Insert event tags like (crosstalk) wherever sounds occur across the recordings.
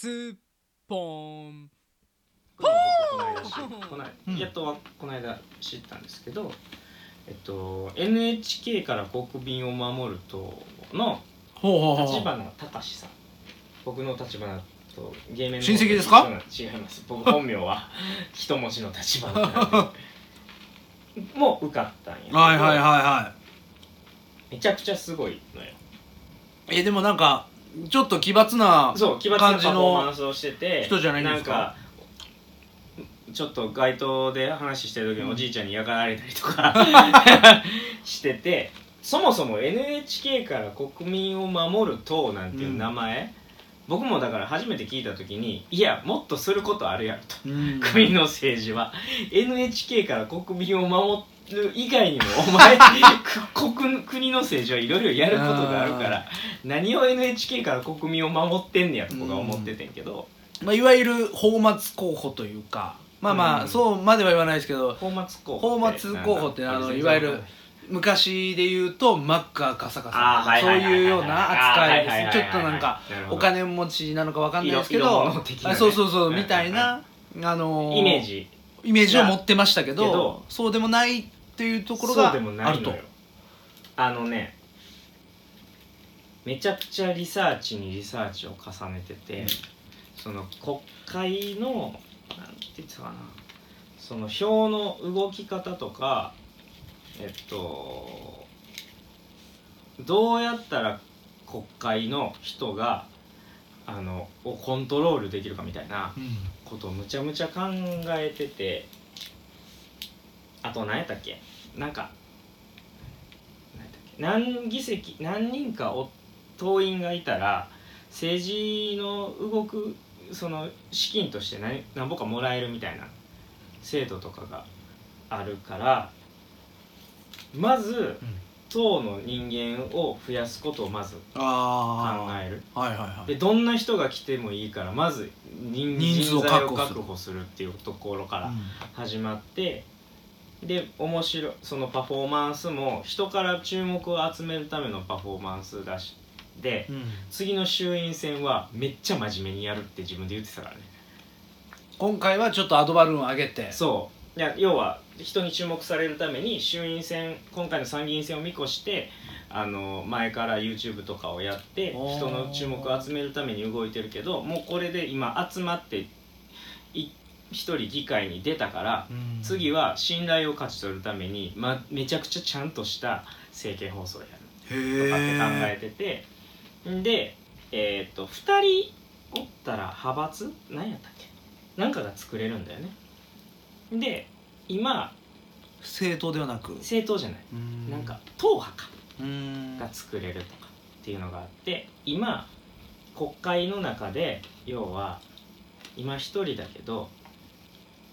スッポン。この間知この間うんやっとこの間知ったんですけど、えっと、NHK から国民を守る党のほうほうほう立花隆さん。僕の立花と芸名の親戚ですか？違います。僕本名は一文字の立花なんで。もう受かったんやけど。はいはいはいはめちゃくちゃすごいのよ。いえでもなんかちょっと奇抜なそう奇抜なパフォーマンスをしてて人じゃないんですか？なんかちょっと街頭で話してる時におじいちゃんに嫌がられたりとか (laughs) しててそもそも NHK から国民を守る党なんていう名前、僕もだから初めて聞いた時にいやもっとすることあるやろと。うん。国の政治は。NHK から国民を守る以外にもお前く国国の政治はいろいろやることがあるから何を NHK から国民を守ってんねやと僕は思っててんけど。まあ、いわゆる泡沫候補というかまあまあ、うん。そうまでは言わないですけど泡沫候補泡沫候補ってあのいわゆる昔で言うとマッカーカサカサそうはいうような扱いですちょっとなんかお金持ちなのかわかんないですけ色どそうそうそうみたいなあのイメージ。イメージを持ってましたけどけどそうでもないっていうところがあると。あのねめちゃくちゃリサーチにリサーチを重ねてて、うん。その国会のなんて言ってたかな。その票の動き方とかえっとどうやったら国会の人があのをコントロールできるかみたいなうん。ことをむちゃむちゃ考えててあと何やったっけ？なんか何議席何人かお党員がいたら政治の動くその資金として何何ぼかもらえるみたいな制度とかがあるからまず党の人間を増やすことをまず考える。はいはいはい。でどんな人が来てもいいからまず人人数を人材確保する。確保するっていうところからうん。始まって、で面白いそのパフォーマンスも人から注目を集めるためのパフォーマンスだしで、うん。次の衆院選はめっちゃ真面目にやるって自分で言ってたからね。今回はちょっとアドバルーン上げて。そう。いや要は人に注目されるために衆院選今回の参議院選を見越してあの前から YouTube とかをやっておー。人の注目を集めるために動いてるけどもうこれで今集まってい一人議会に出たからうん。次は信頼を勝ち取るために、ま、めちゃくちゃちゃんとした政見放送をやるとかって考えててでえーっと2人おったら派閥何やったっけ？なんかが作れるんだよね。で今政党ではなく。政党じゃない。うん。なんか党派か。うん。が作れるとかっていうのがあって今国会の中で要は今一人だけど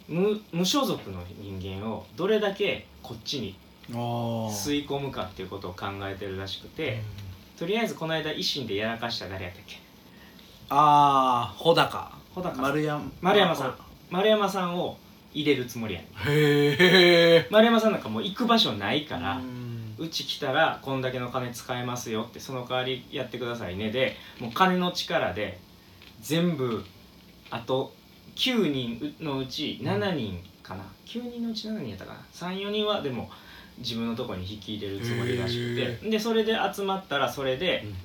無無所属の人間をどれだけこっちに吸い込むかっていうことを考えてるらしくて、とりあえずこの間維新でやらかした誰やったっけ？ああ穂高。穂高丸山。丸山さん。丸山さんを入れるつもりやねん。へえ丸山さんなんかもう行く場所ないから、うん。うち来たらこんだけの金使えますよってその代わりやってくださいねでもう金の力で全部あと9人のうち7人かな、9人のうち7人やったかな？34人はでも自分のところに引き入れるつもりらしくて。でそれで集まったらそれで、うん。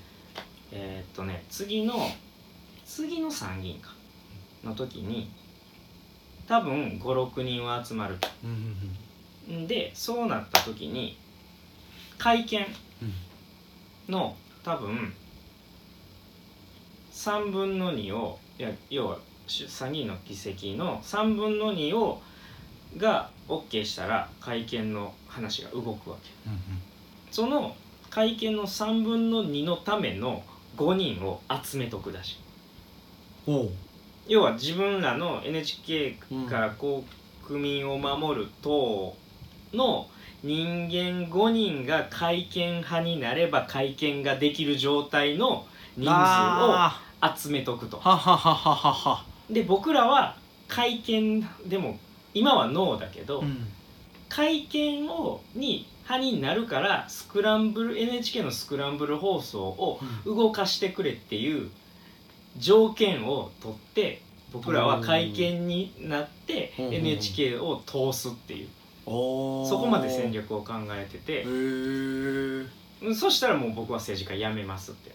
えーっとね次の次の参議院かの時に多分56人は集まると。うんうんん。でそうなった時に会見うんの多分3分の2をいや要はし参議院の議席の3分の2をが OK したら会見の話が動くわけ。うんその会見の3分の2のための5人を集めとくだし要は自分らの NHK から国民を守る党の人間5人が会見派になれば会見ができる状態の人数をあ集めとくと。ーははははははで僕らは会見でも今はノーだけど、うん。会見をに派になるからスクランブル NHK のスクランブル放送を動かしてくれっていう条件を取って僕らは会見になってうん。NHK を通すっていう。おー。そこまで戦略を考えてへてそしたらもう僕は政治家辞めますって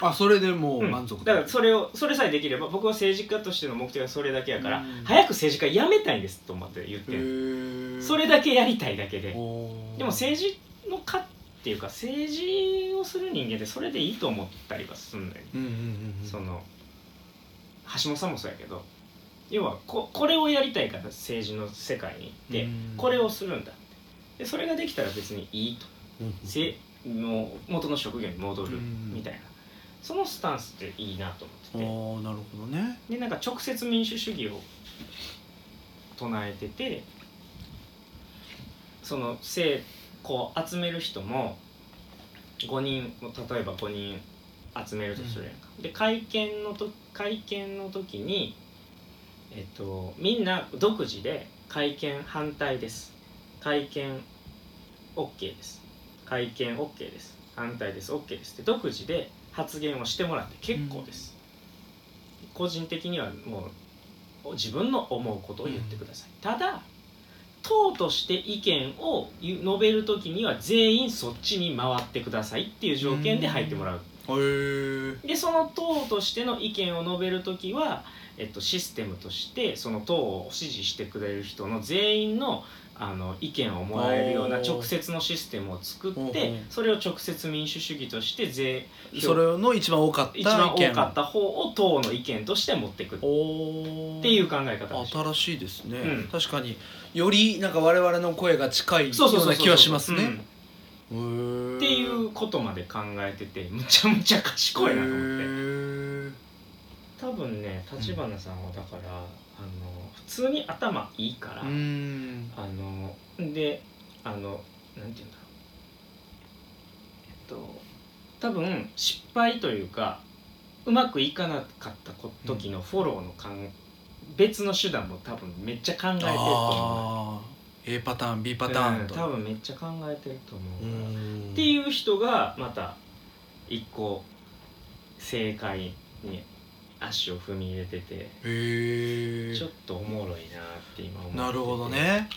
あそれでもううん。満足だ。からそれをそれさえできれば僕は政治家としての目的はそれだけやからうん。早く政治家辞めたいんですと思って言ってそれだけやりたいだけで。でも政治のかっていうか政治をする人間ってそれでいいと思ったりはすんのよ。うんうんうんうん。その橋本さんもそうやけど。要はここれをやりたいから政治の世界に行ってうん。これをするんだ。でそれができたら別にいいと。うん。せの元の職業に戻るうんみたいなそのスタンスっていいなと思ってああなるほどね。てでなんか直接民主主義を唱えててそのせこう集める人も5人例えば5人集めるとするやんか、で会見のと会見の時にえっとみんな独自で会見反対です。会見 OK です。会見 OK です。反対です。OK です。って独自で発言をしてもらって結構です、個人的にはもう自分の思うことを言ってください、ただ党として意見を述べる時には全員そっちに回ってくださいっていう条件で入ってもらう。でその党としての意見を述べる時は、えっと、システムとしてその党を支持してくれる人の全員のあの意見をもらえるような直接のシステムを作ってそれを直接民主主義として税それの一番多かった意見。一番多かった方を党の意見として持っていくっおていう考え方新しいですね、うん。確かによりなんか我々の声が近いよそうな気はしますね。っていうことまで考えててむちゃむちゃ賢いなと思って。へ多分ね立花さんはだから、あの普通に頭いいから、あのであのなんて言うんだろう。えっと多分失敗というかうまくいかなかったこ時のフォローのかん、別の手段も多分めっちゃ考えてると思ああ A パターン B パうターンと、うん多分めっちゃ考えてると思う、うん。っていう人がまた一個正解に足を踏み入れててへえちょっとおもろいなって今思ってて。なるほどね。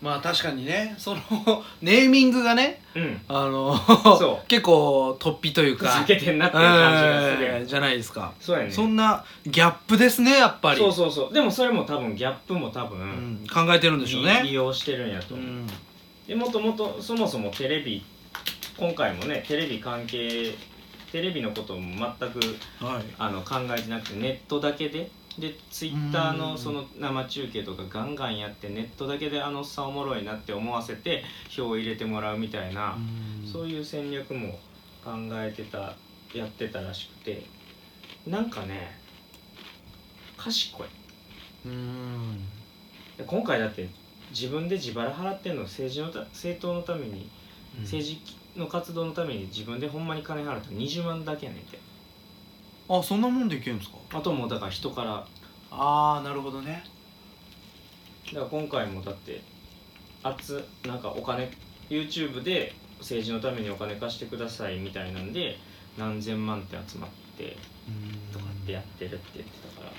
まあ確かにねその (laughs) ネーミングがねうん。あのそう。結構突飛というか。避けてんなっていう感じがするじゃないですか、そうやねそんなギャップですねやっぱり。そうそうそう。でもそれも多分ギャップも多分、うん、考えてるんでしょう利ね用してるんやとうん。でもともとそもそもテレビ今回もねテレビ関係テレビのことも全くはい。あの考えてなくてネットだけで。でツイッターうん。のその生中継とかガンガンやってネットだけであのおっさんおもろいなって思わせて票を入れてもらうみたいな、そういう戦略も考えてたやってたらしくて。なんかね賢い。うん。で今回だって自分で自腹払ってんの政治のた政党のために政治の活動のために自分でほんまに金払ったら20万だけやねんて。あそんなもんでいけるんですか？あともうだから人から。ああなるほどね。だから今回もだってあつなんかお金 YouTube で政治のためにお金貸してくださいみたいなんで何千万って集まってとかってやってるって言ってたから。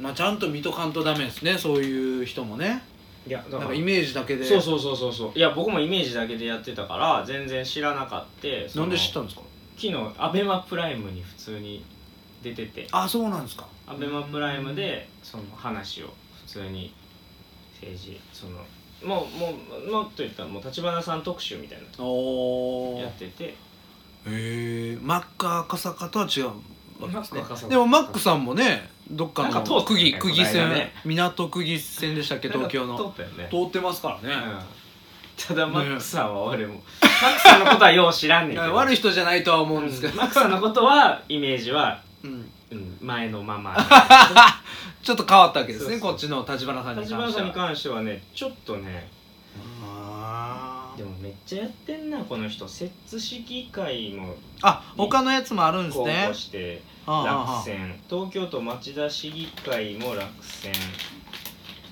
まあちゃんと見とかんとダメですねそういう人もねいやだから。なんかイメージだけで。そうそうそうそうそう。いや僕もイメージだけでやってたから全然知らなかったなんで知ったんですか？昨日アベマプライムに普通に出てて。あそうなんですか。アベマプライムでその話を普通に政治そのもうもうもっと言ったらもう立花さん特集みたいなおのやってて。えマッカー赤坂とは違うわけですね。マック赤坂でもマックさんもねどっかなんか通っね区議区議線、この間ね。港区議線でしたっけ東京の。なんか通ったよね。通ってますからね、うん。ただマックさんは俺も、マックさんのことはよう知らんねんけど。(laughs) 悪い人じゃないとは思うんですけど、うん。マックさんのことはイメージは、うん。うん、前のまま。(laughs) ちょっと変わったわけですねそうそうこっちの立花さんに関しては。立花さんに関してはねちょっとねでもめっちゃやってんなこの人。摂津市議会も。あ他のやつもあるんです候ね補してああああ。落選。東京都町田市議会も落選。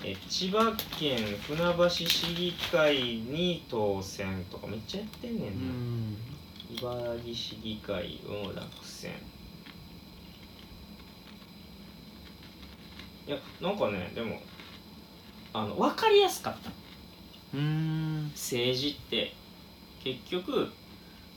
え千葉県船橋市議会に当選とかめっちゃやってんねうんな、ん。茨城市議会の落選。いやなんかねでもあの分かりやすかったうーん。政治って結局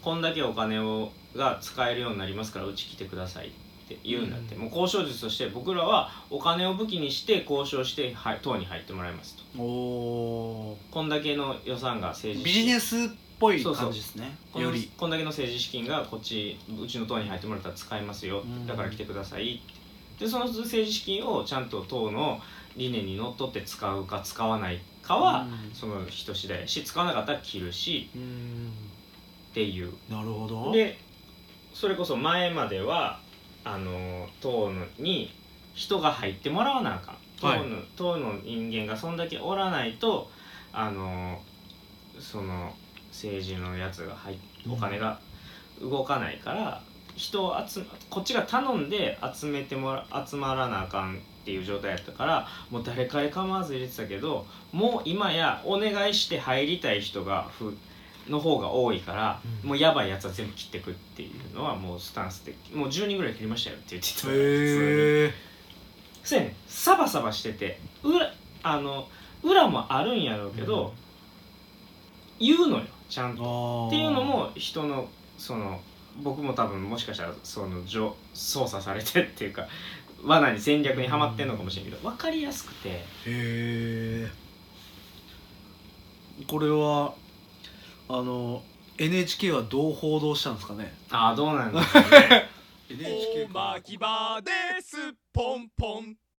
こんだけお金をが使えるようになりますからうち来てくださいって言うんだって、うん。もう交渉術として僕らはお金を武器にして交渉してはい党に入ってもらいますと。おー。こんだけの予算が政治ビジネスっぽいそうそう感じですね。このより。こんだけの政治資金がこっちうちの党に入ってもらったら使えますよ、うん。だから来てくださいって。でその政治資金をちゃんと党の理念にのっとって使うか使わないかは、うん。その人次第やし使わなかったら切るしっていう。なるほど。でそれこそ前まではあの党のに人が入ってもらわなあかん。党の,、はい党の人間がそんだけおらないとあのその政治のやつが入お金が動かないから、人を集めこっちが頼んで集めてもら集まらなあかんっていう状態やったからもう誰彼構わず入れてたけどもう今やお願いして入りたい人がふの方が多いから、うん。もうやばいやつは全部切ってくっていうのはもうスタンスでもう10人ぐらい切りましたよって言ってた。から普通にねサバサバしてて裏あの裏もあるんやろうけど、言うのよちゃんと。っていうのも人のその僕も多分もしかしたらその上操作されてっていうか罠に戦略にはまってんのかもしれんけど分かりやすくて。へえこれはあの NHK はどう報道したんですかね？ああどうなんですかね。NHK おまき場です。ポンポン